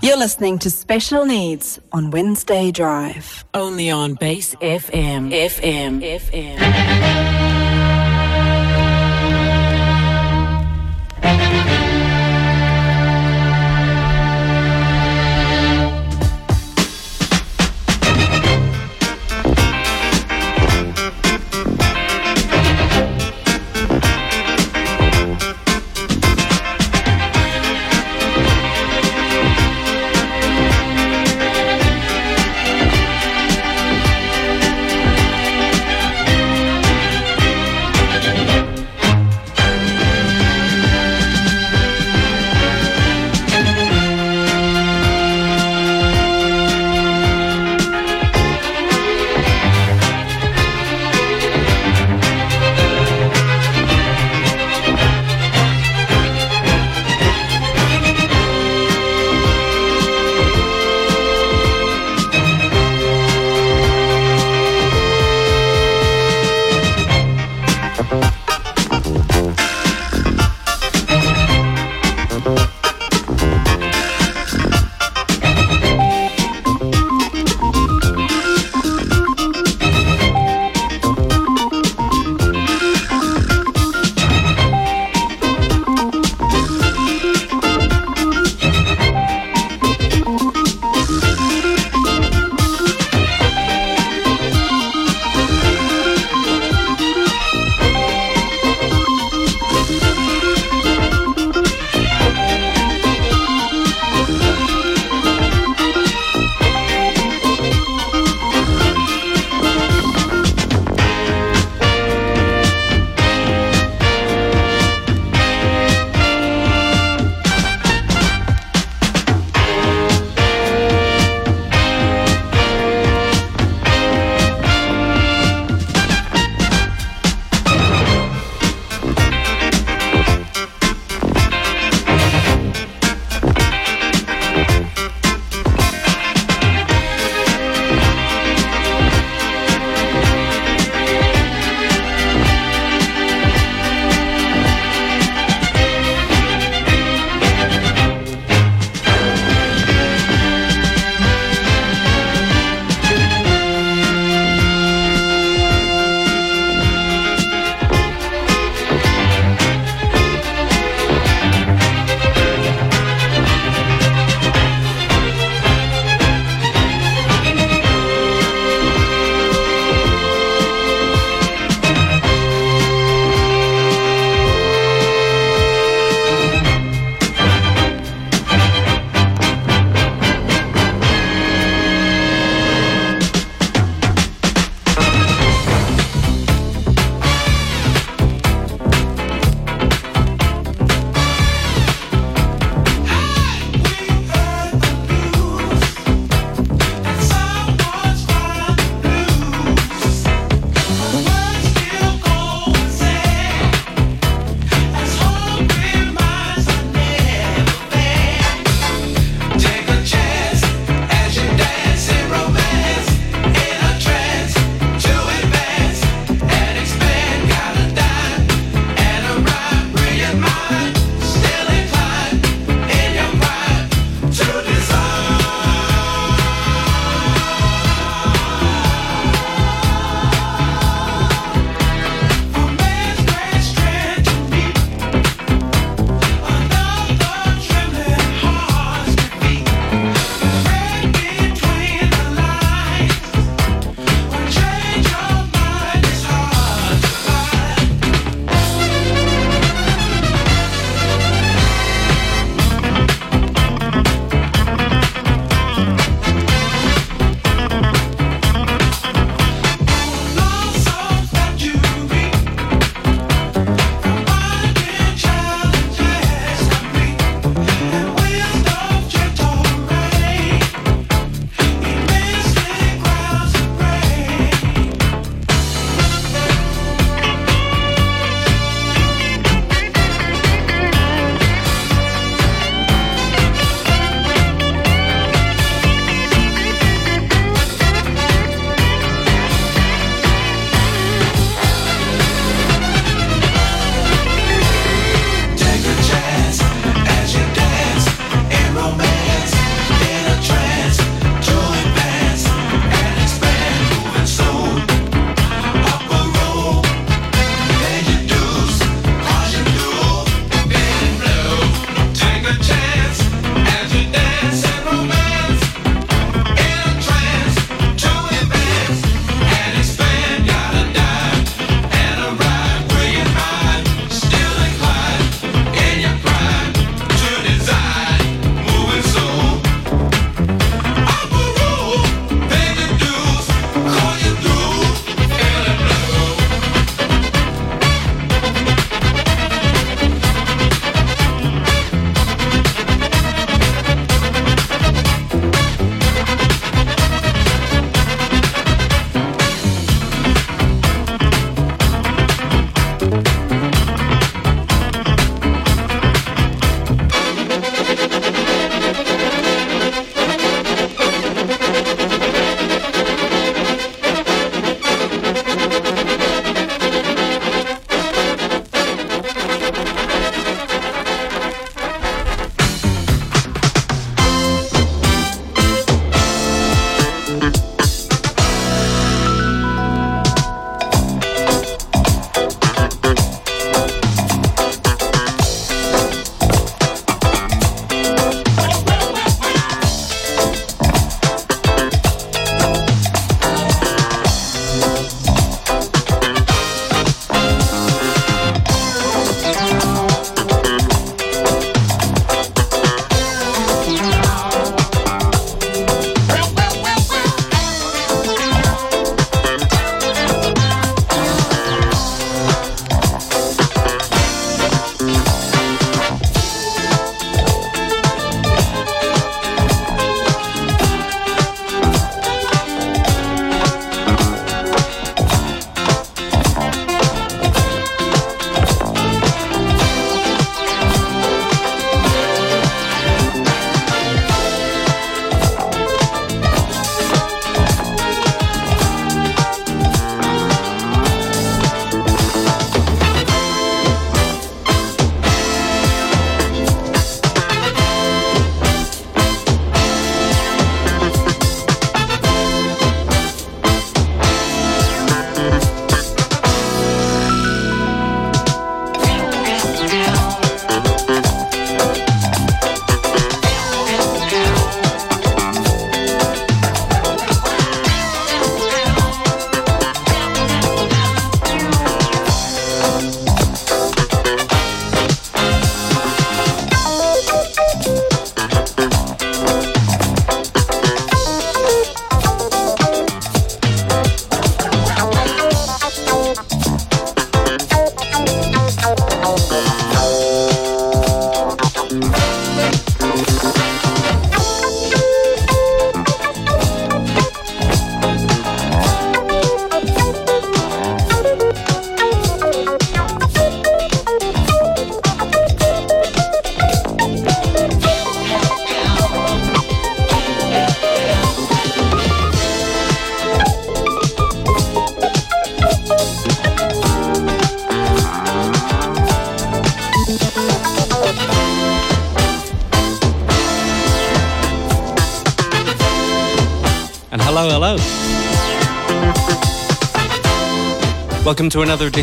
You're listening to Special Needs on Wednesday Drive. Only on Base FM. FM. FM.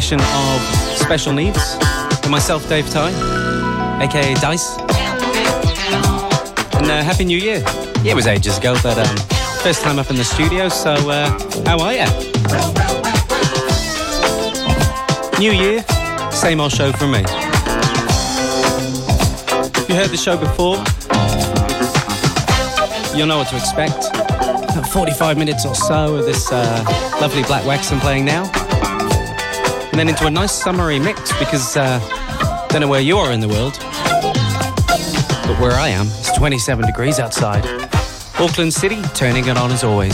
Edition of Special Needs with myself, Dave Ty, aka Dice. And uh, Happy New Year. Yeah, it was ages ago, but um, first time up in the studio, so uh, how are you? New year, same old show from me. If you heard the show before, you'll know what to expect. 45 minutes or so of this uh, lovely Black Wax I'm playing now. And then into a nice summery mix because uh, don't know where you are in the world, but where I am, it's 27 degrees outside. Auckland City turning it on as always.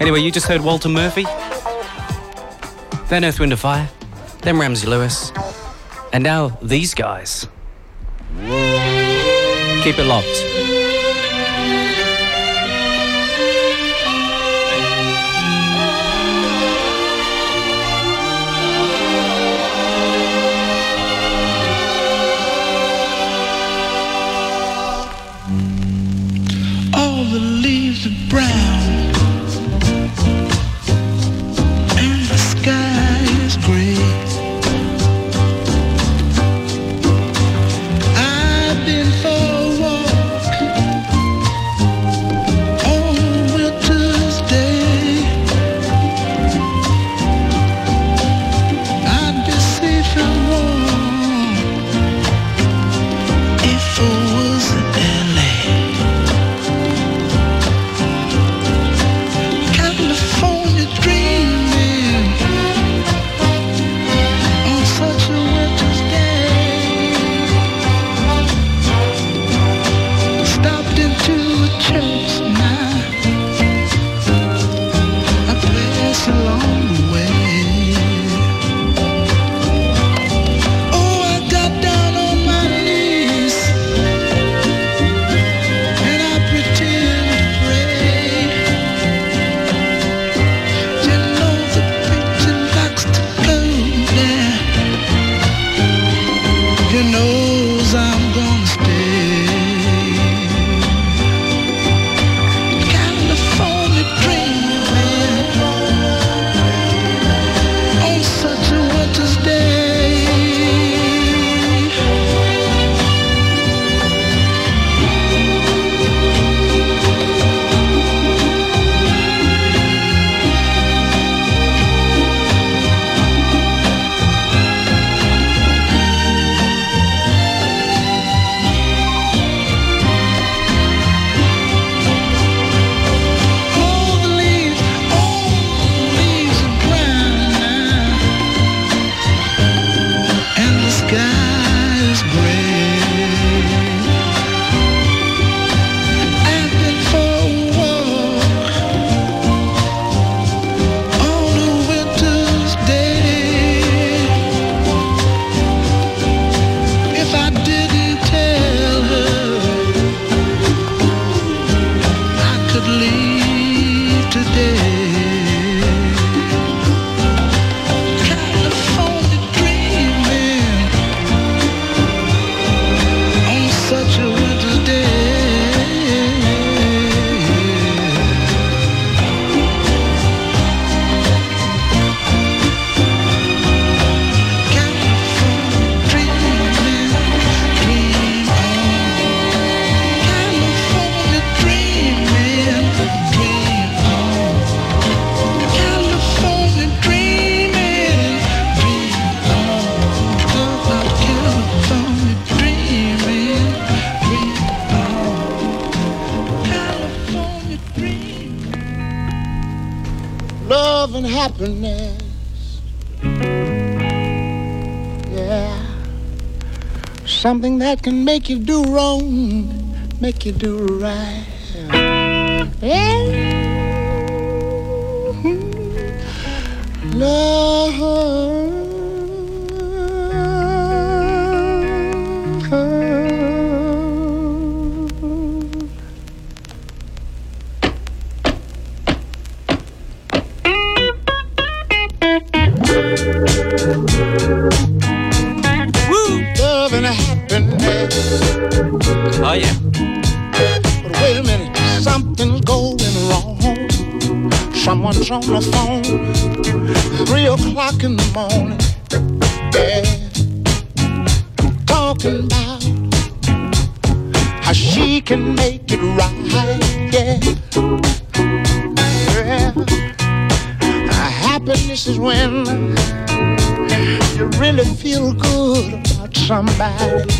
Anyway, you just heard Walter Murphy, then Earth, Wind, and Fire, then Ramsey Lewis, and now these guys. Keep it locked. Can make you do wrong, make you do right. Morning. Yeah, talking about how she can make it right. Yeah, yeah. Happiness is when you really feel good about somebody.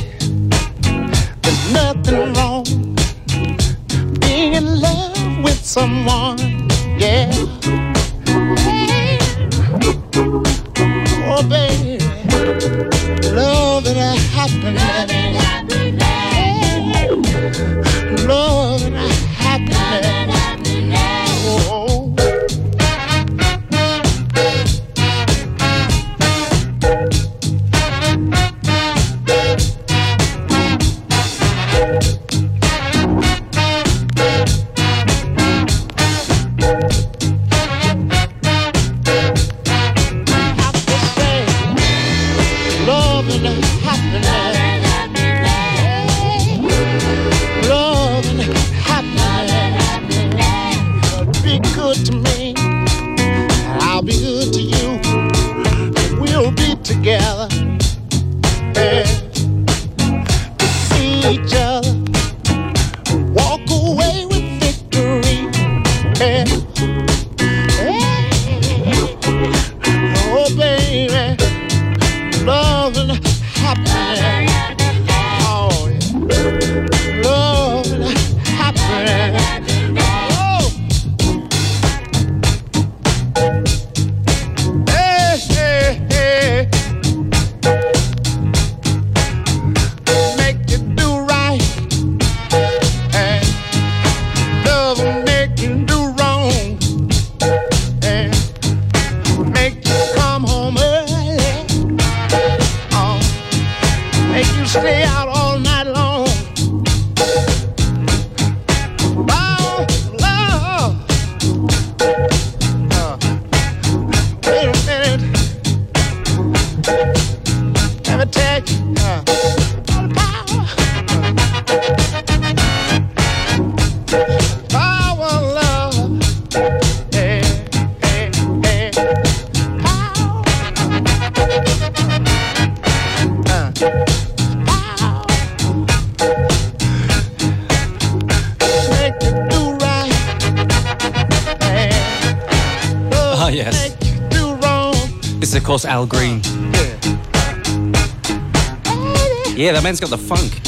That man's got the funk.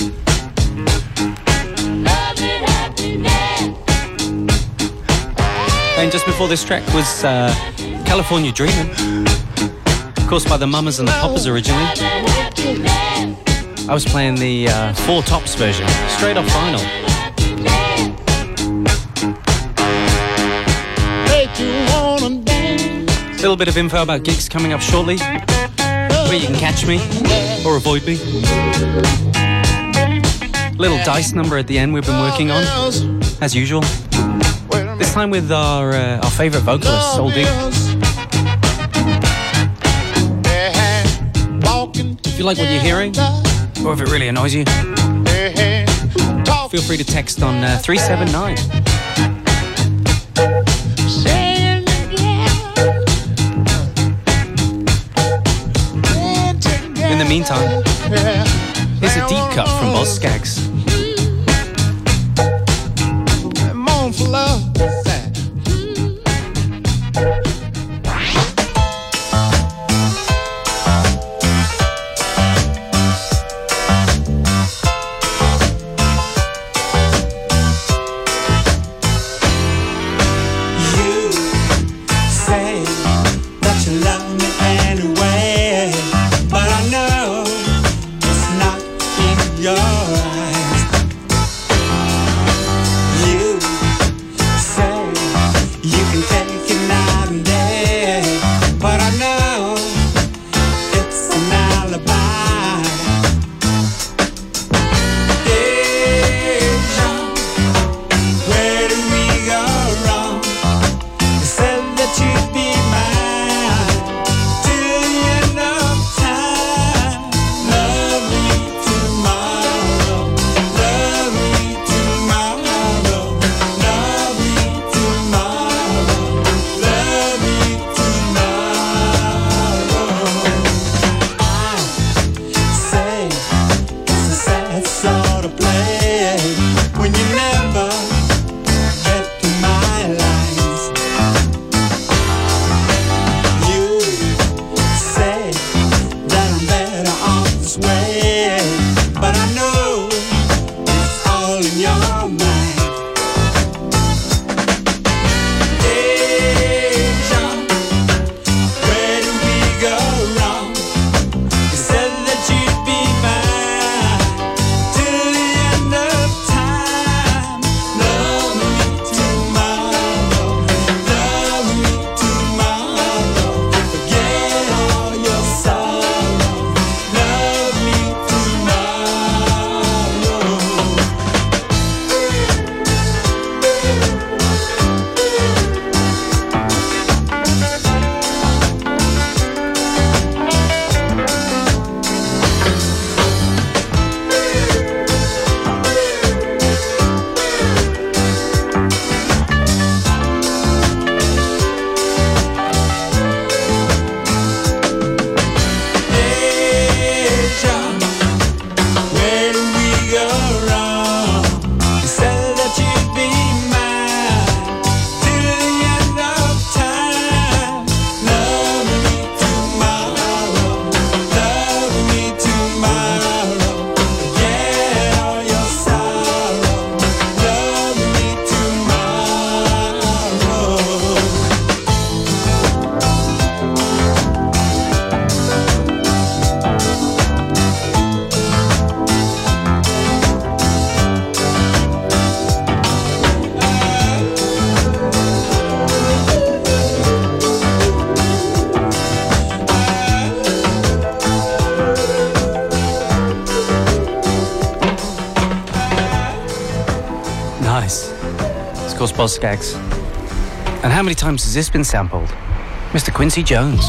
And just before this track was uh, California Dreamin'. Of course, by the Mamas and the Papas originally. I was playing the uh, Four Tops version, straight off vinyl. A little bit of info about gigs coming up shortly, where you can catch me or avoid me. Little dice number at the end we've been working on, as usual. This time with our uh, our favourite vocalist, Soul Deep. If you like what you're hearing, or if it really annoys you, feel free to text on uh, 379. The meantime, here's a deep cut from Boz Scaggs. And how many times has this been sampled? Mr. Quincy Jones.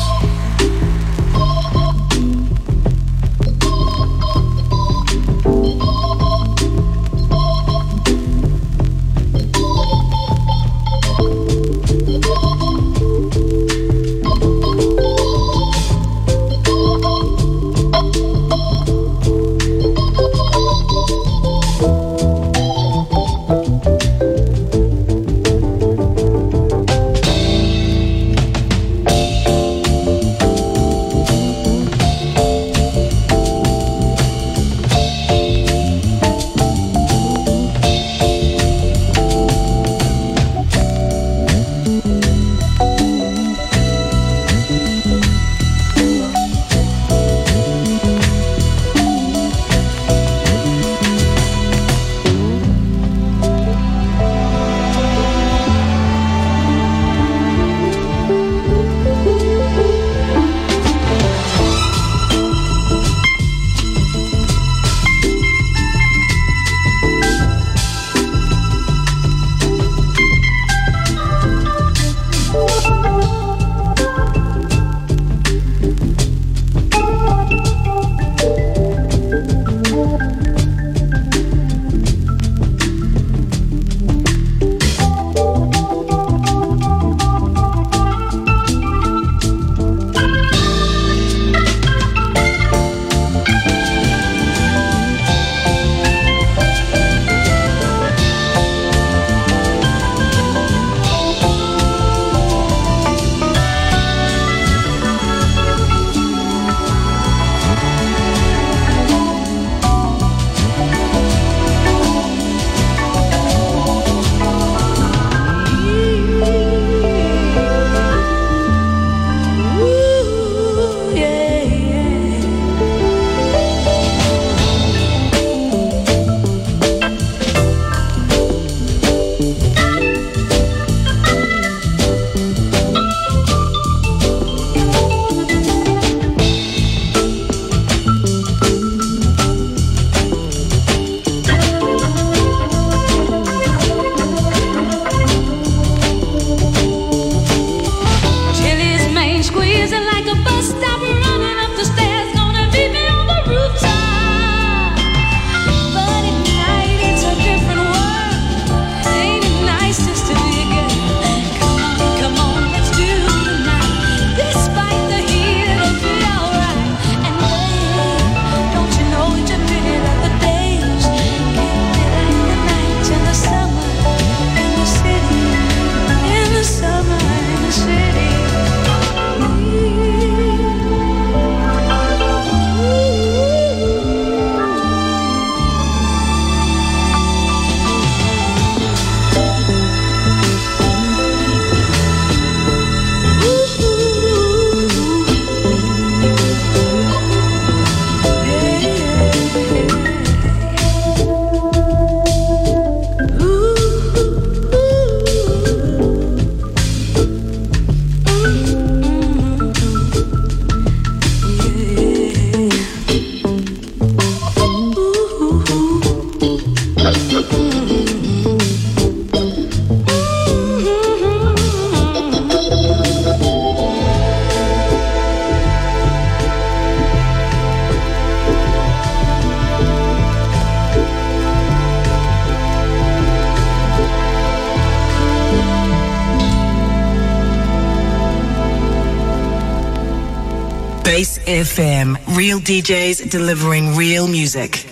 DJs delivering real music.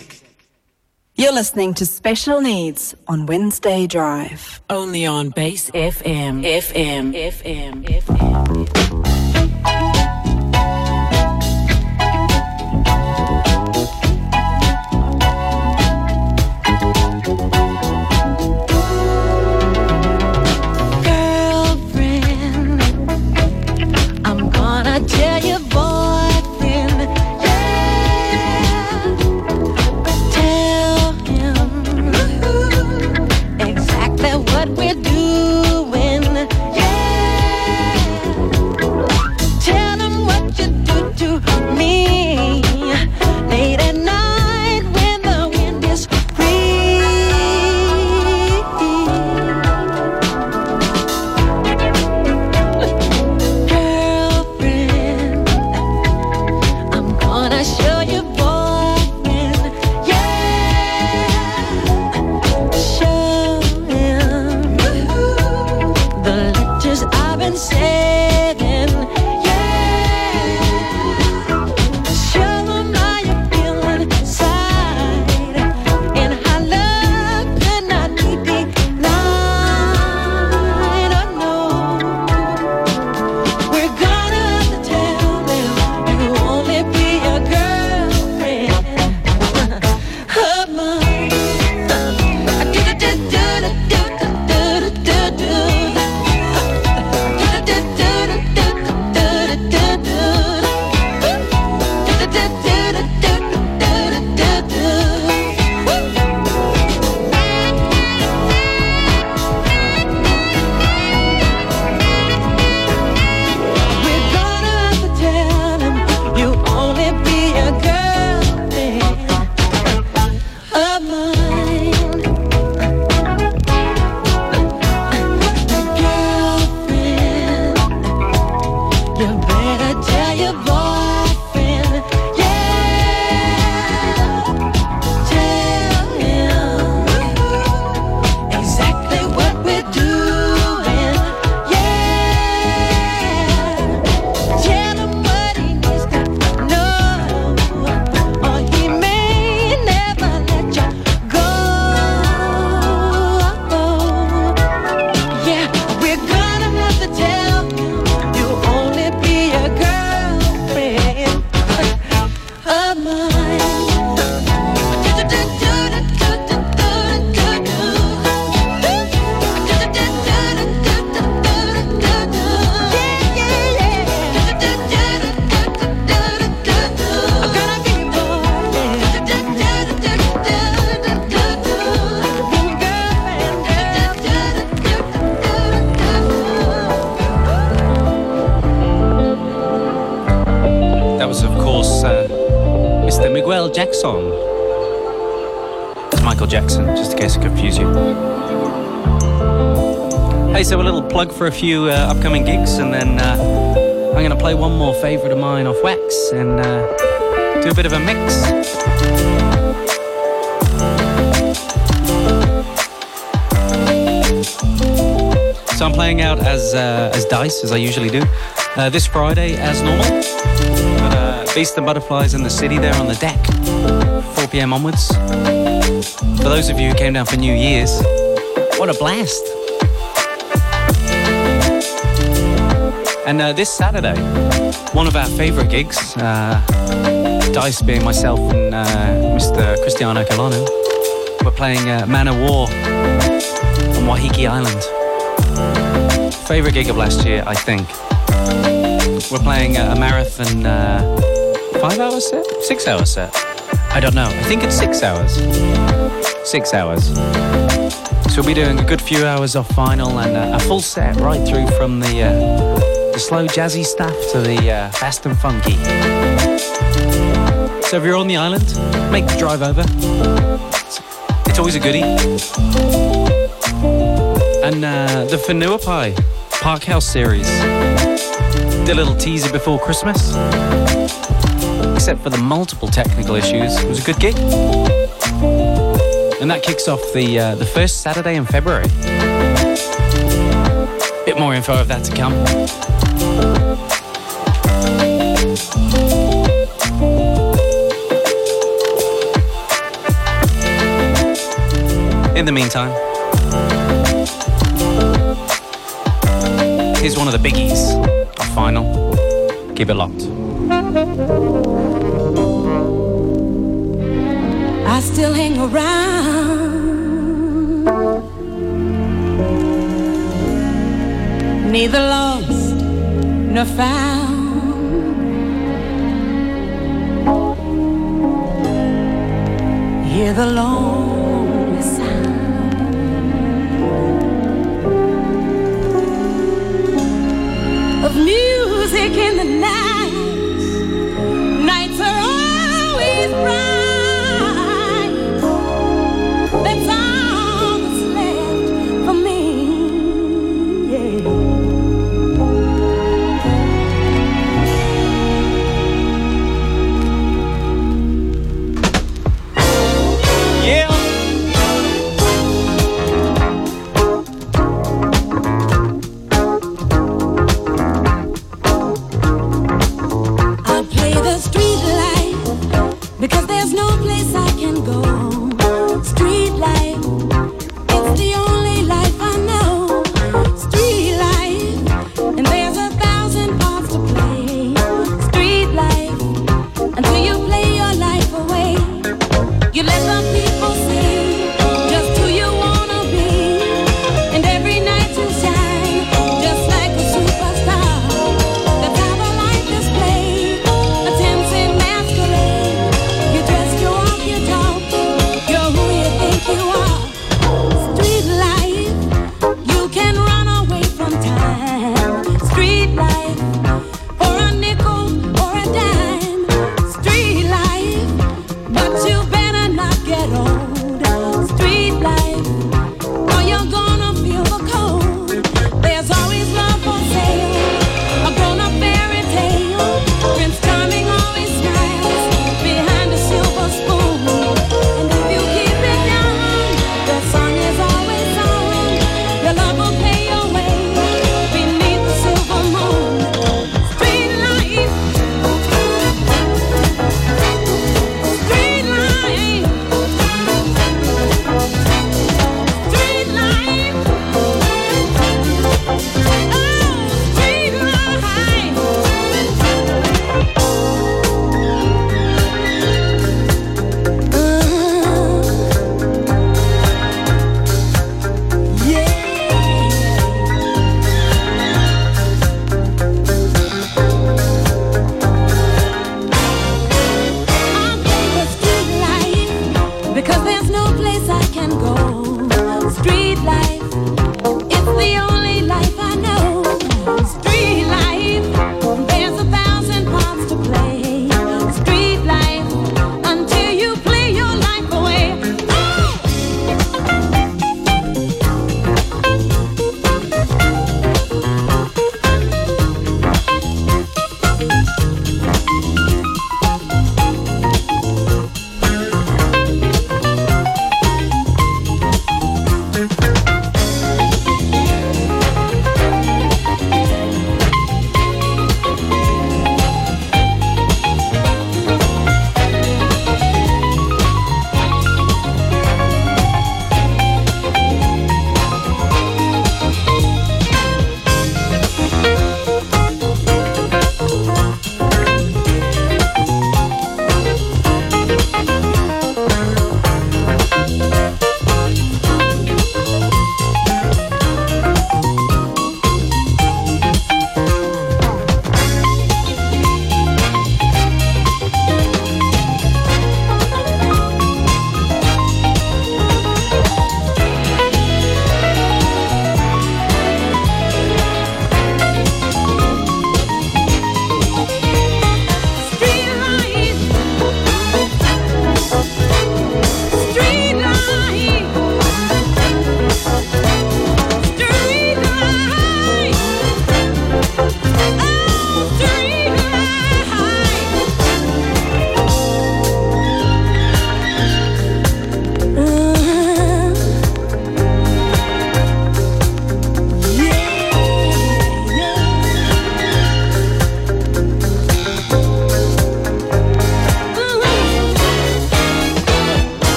You're listening to Special Needs on Wednesday Drive. Only on Base FM, FM, FM, FM. For a few uh, upcoming gigs, and then uh, I'm going to play one more favourite of mine off Wax and uh, do a bit of a mix. So I'm playing out as uh, as Dice, as I usually do. Uh, this Friday, as normal. But, uh, Beast and Butterflies in the city there on the deck, 4 p.m. onwards. For those of you who came down for New Year's, what a blast! And uh, this Saturday, one of our favourite gigs, uh, Dice being myself and uh, Mr. Cristiano Colano, we're playing uh, Man of War on Waiheke Island. Favourite gig of last year, I think. We're playing a marathon uh, five hour set? Six hour set? I don't know. I think it's six hours. Six hours. So we'll be doing a good few hours off vinyl and uh, a full set right through from the, uh, the slow jazzy stuff to the uh, fast and funky. So if you're on the island, make the drive over. It's, always a goodie. And uh, the Fanua Pie Park House series. A little teaser before Christmas. Except for the multiple technical issues, it was a good gig. And that kicks off the uh, the first Saturday in February. Bit more info of that to come. In the meantime, here's one of the biggies of vinyl. Keep it locked. I still hang around. Neither lost nor found. Hear the lonely sound of music in the night.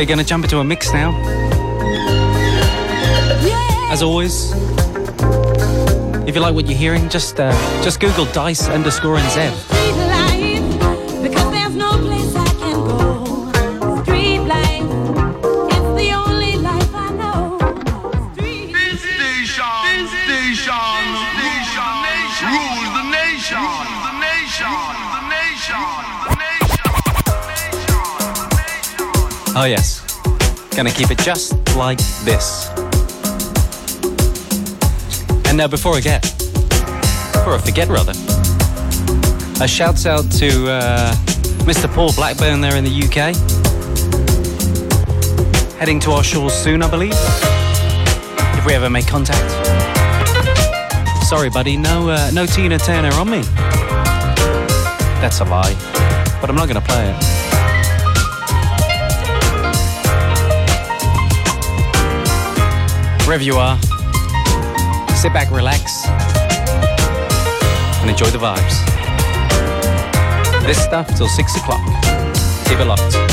Okay, gonna jump into a mix now. As always, if you like what you're hearing, just uh, just Google Dice underscore and gonna keep it just like this. And now, before I get, before I forget rather, a shout out to uh, Mr. Paul Blackburn there in the UK. Heading to our shores soon, I believe. If we ever make contact. Sorry, buddy, no, uh, no Tina Turner on me. That's a lie, but I'm not gonna play it. Wherever you are, sit back, relax, and enjoy the vibes. This stuff till six o'clock. Keep it locked.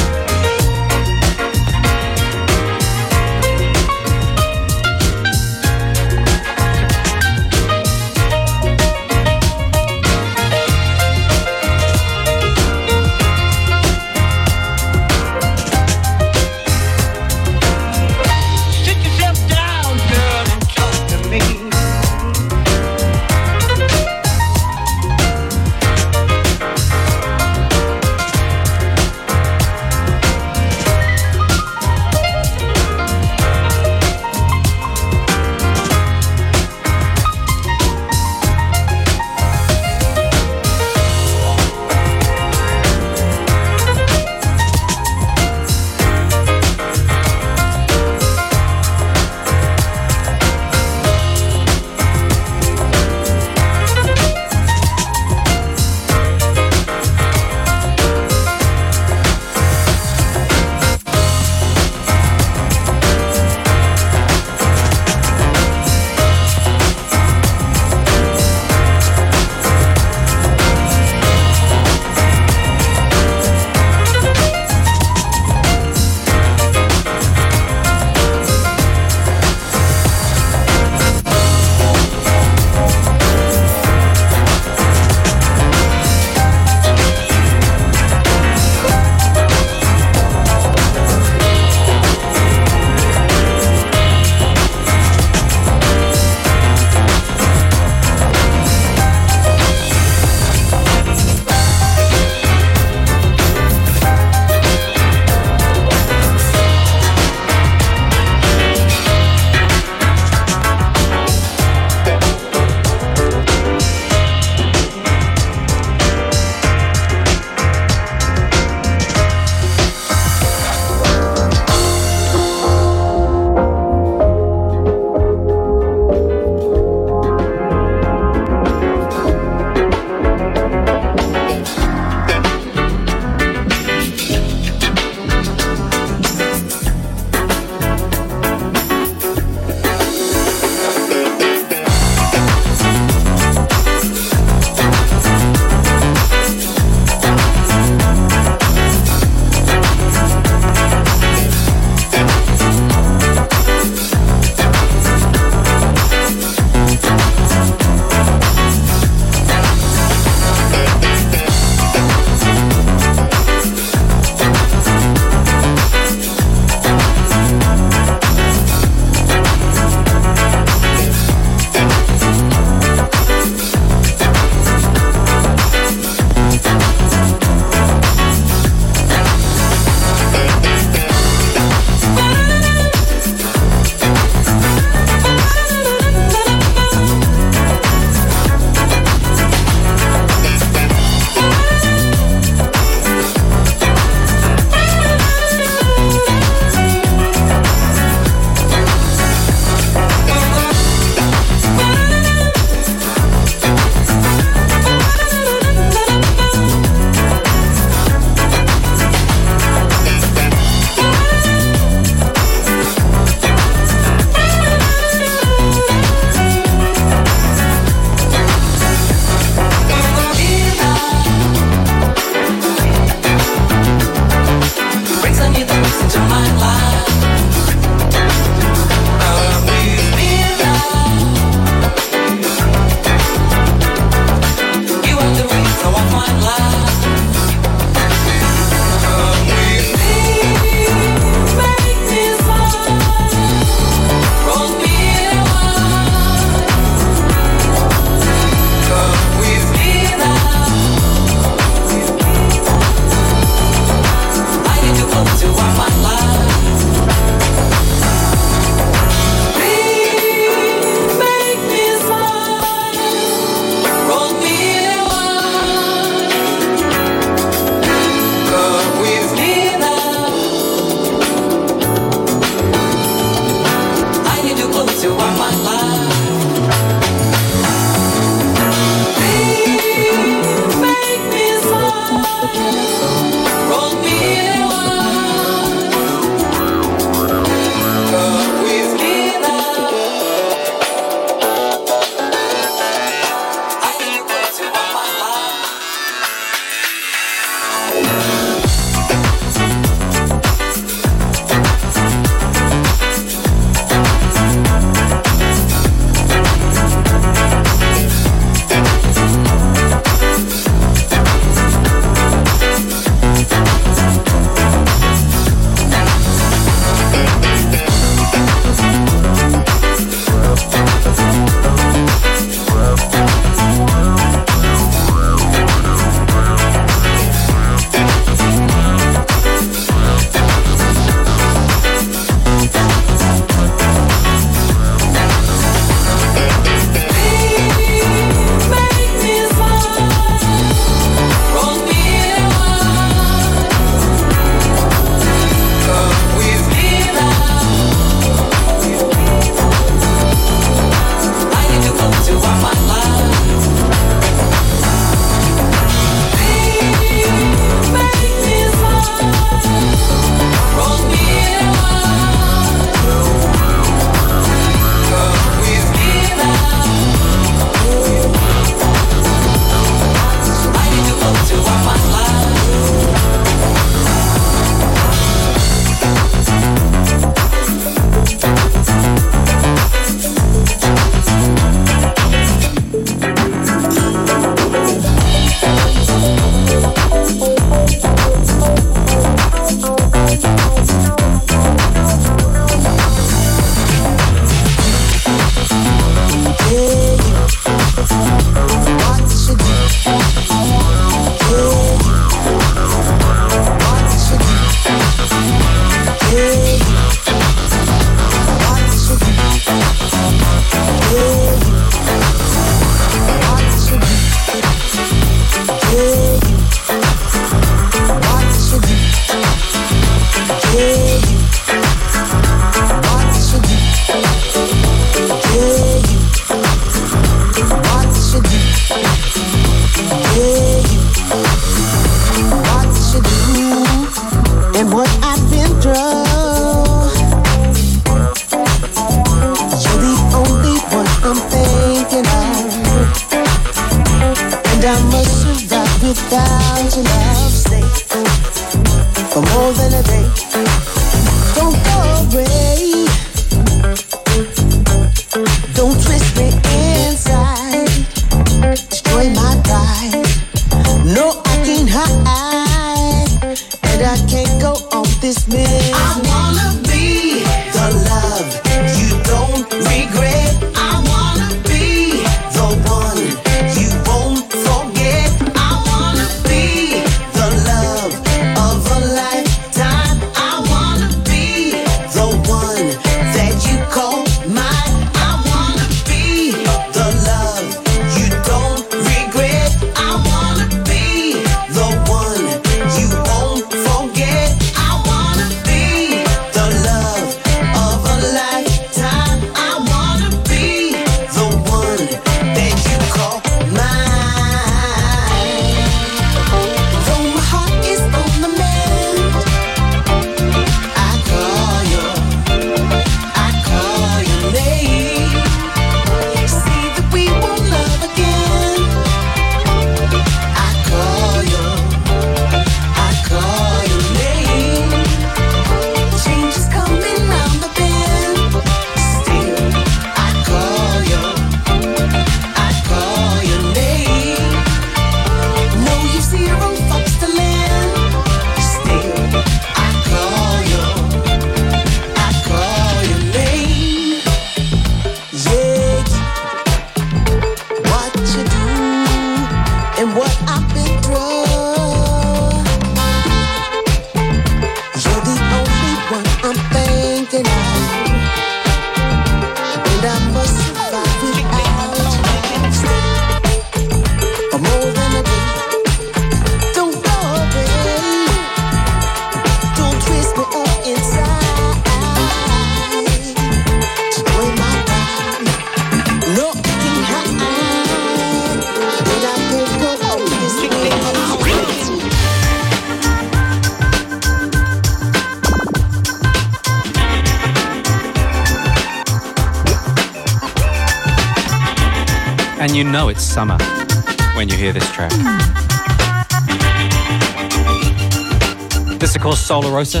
Sola Rosa,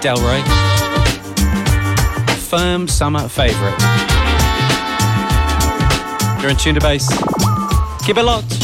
Delray, firm summer favourite. You're in tune to Base. Keep it locked.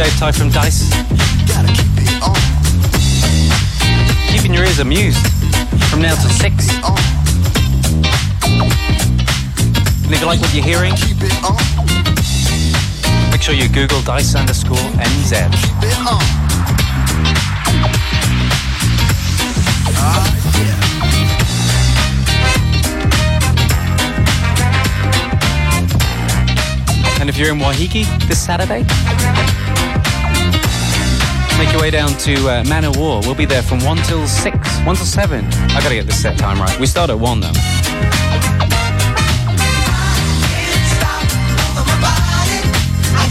Dave Ty from Dice. Keeping your ears amused from now to six. And if you like what you're hearing, make sure you Google Dice underscore NZ. And if you're in Waiheke this Saturday, make your way down to uh, Man of War. We'll be there from 1 till 6, 1 till 7. I gotta get this set time right. We start at 1 though.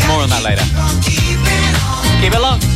More on that later. Keep it locked.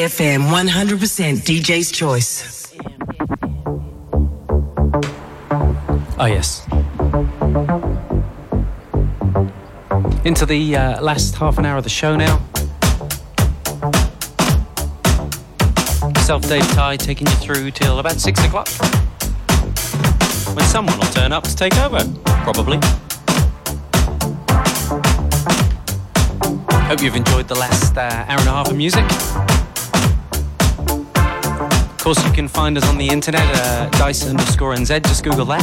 FM 100% DJ's Choice. Oh, yes. Into the uh, last half an hour of the show now. Self Dave Ty taking you through till about six o'clock. When someone will turn up to take over, probably. Hope you've enjoyed the last uh, hour and a half of music course, you can find us on the internet at uh, dice underscore NZ. Just Google that.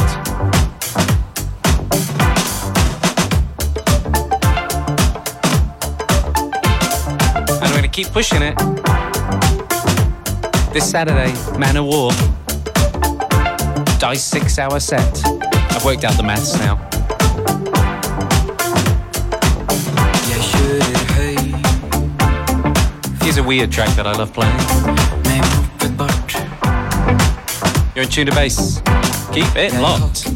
And we're gonna keep pushing it. This Saturday, Man of War. Dice six hour set. I've worked out the maths now. Yeah, should it be? Here's a weird track that I love playing. You're in tune to Base. Keep it locked.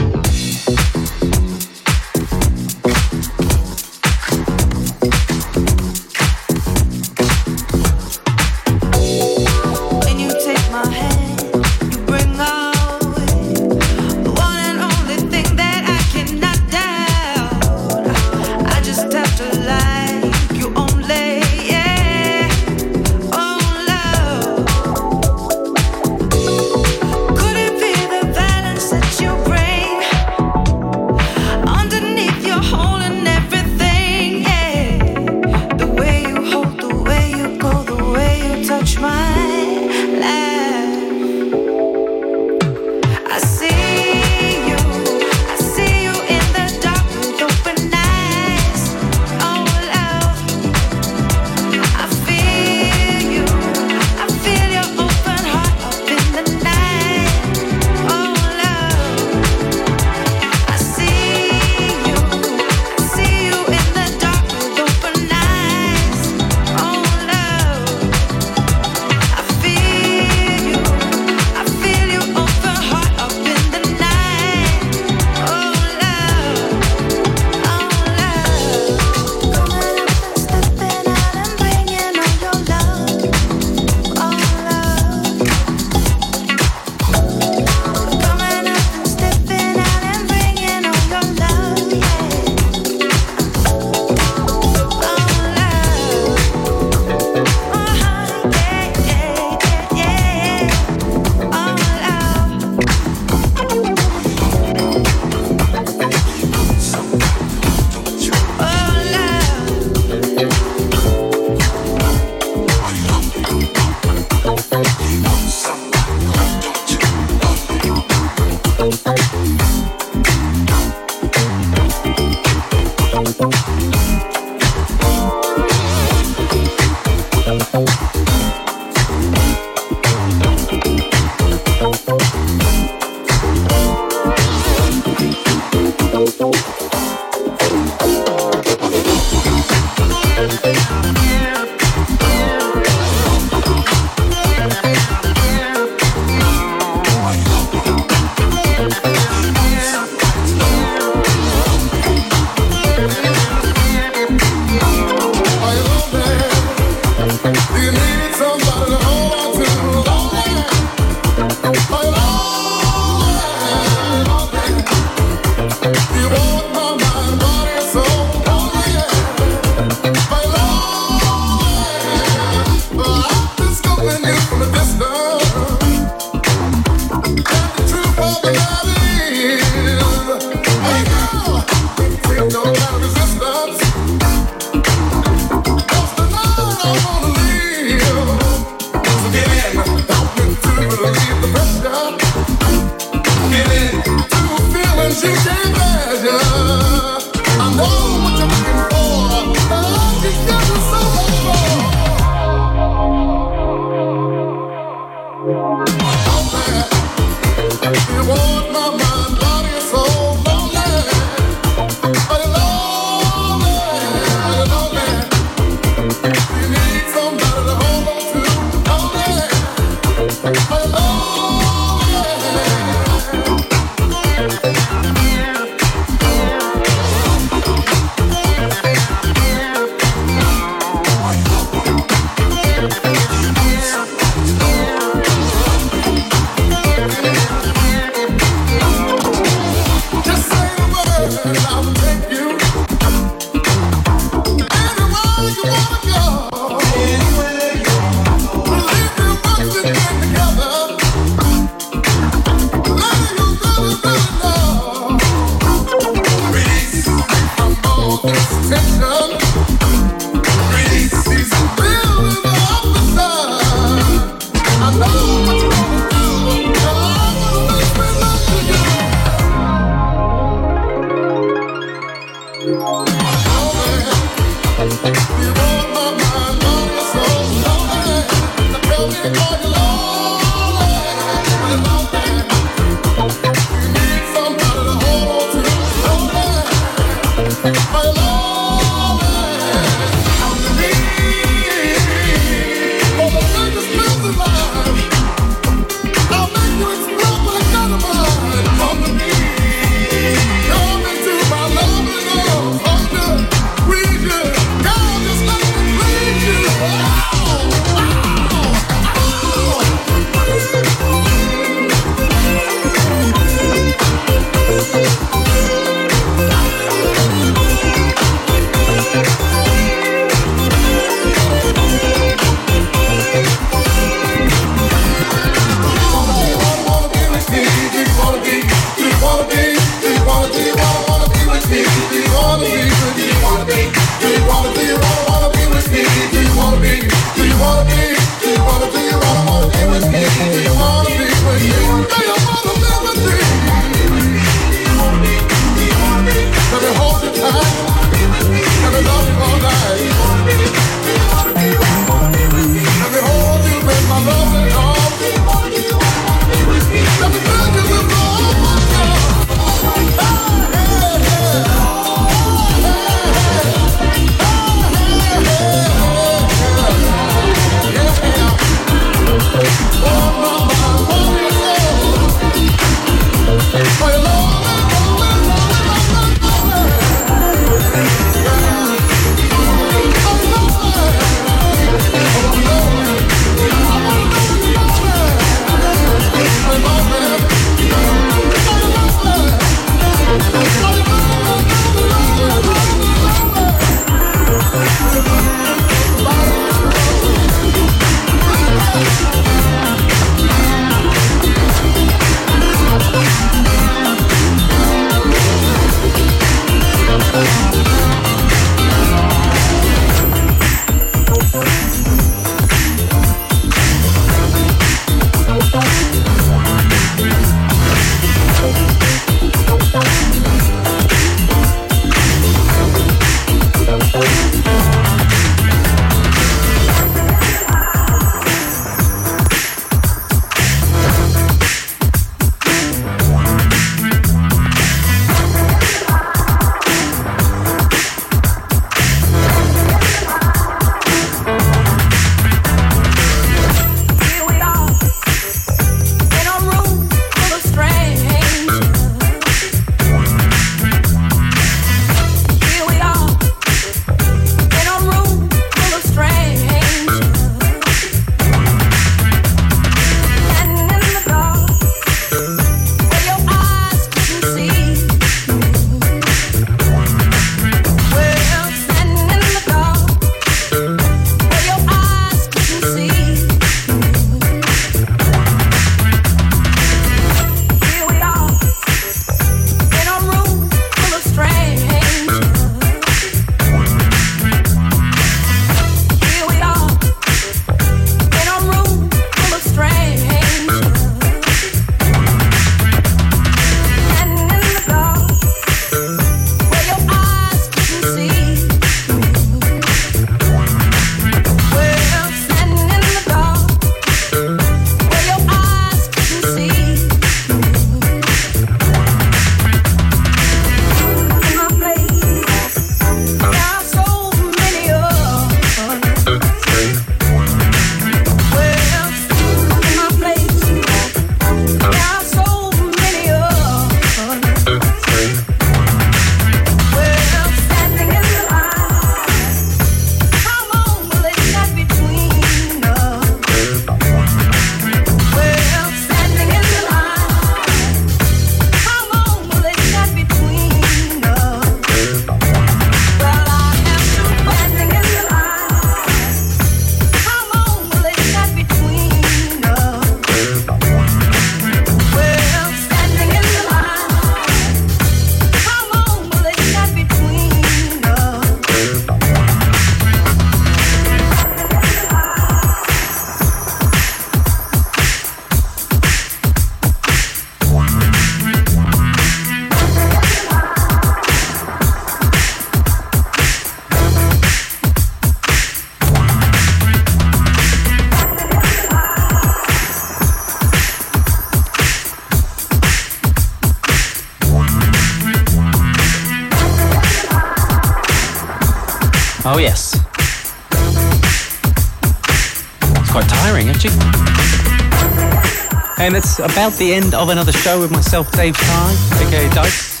That's about the end of another show with myself, Dave Ty, aka Dice.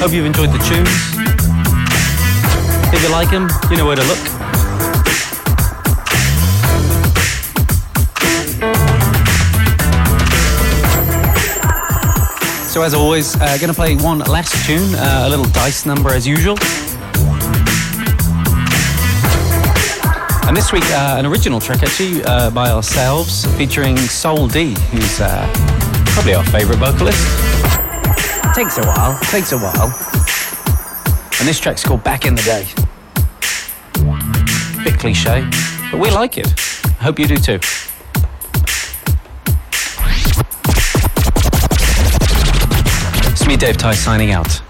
Hope you've enjoyed the tunes. If you like them, you know where to look. So as always, uh, going to play one last tune, uh, a little dice number as usual. And this week, uh, an original track actually uh, by ourselves, featuring Soul D, who's uh, probably our favourite vocalist. Takes a while, takes a while. And this track's called Back in the Day. Bit cliche, but we like it. I hope you do too. It's me, Dave Ty, signing out.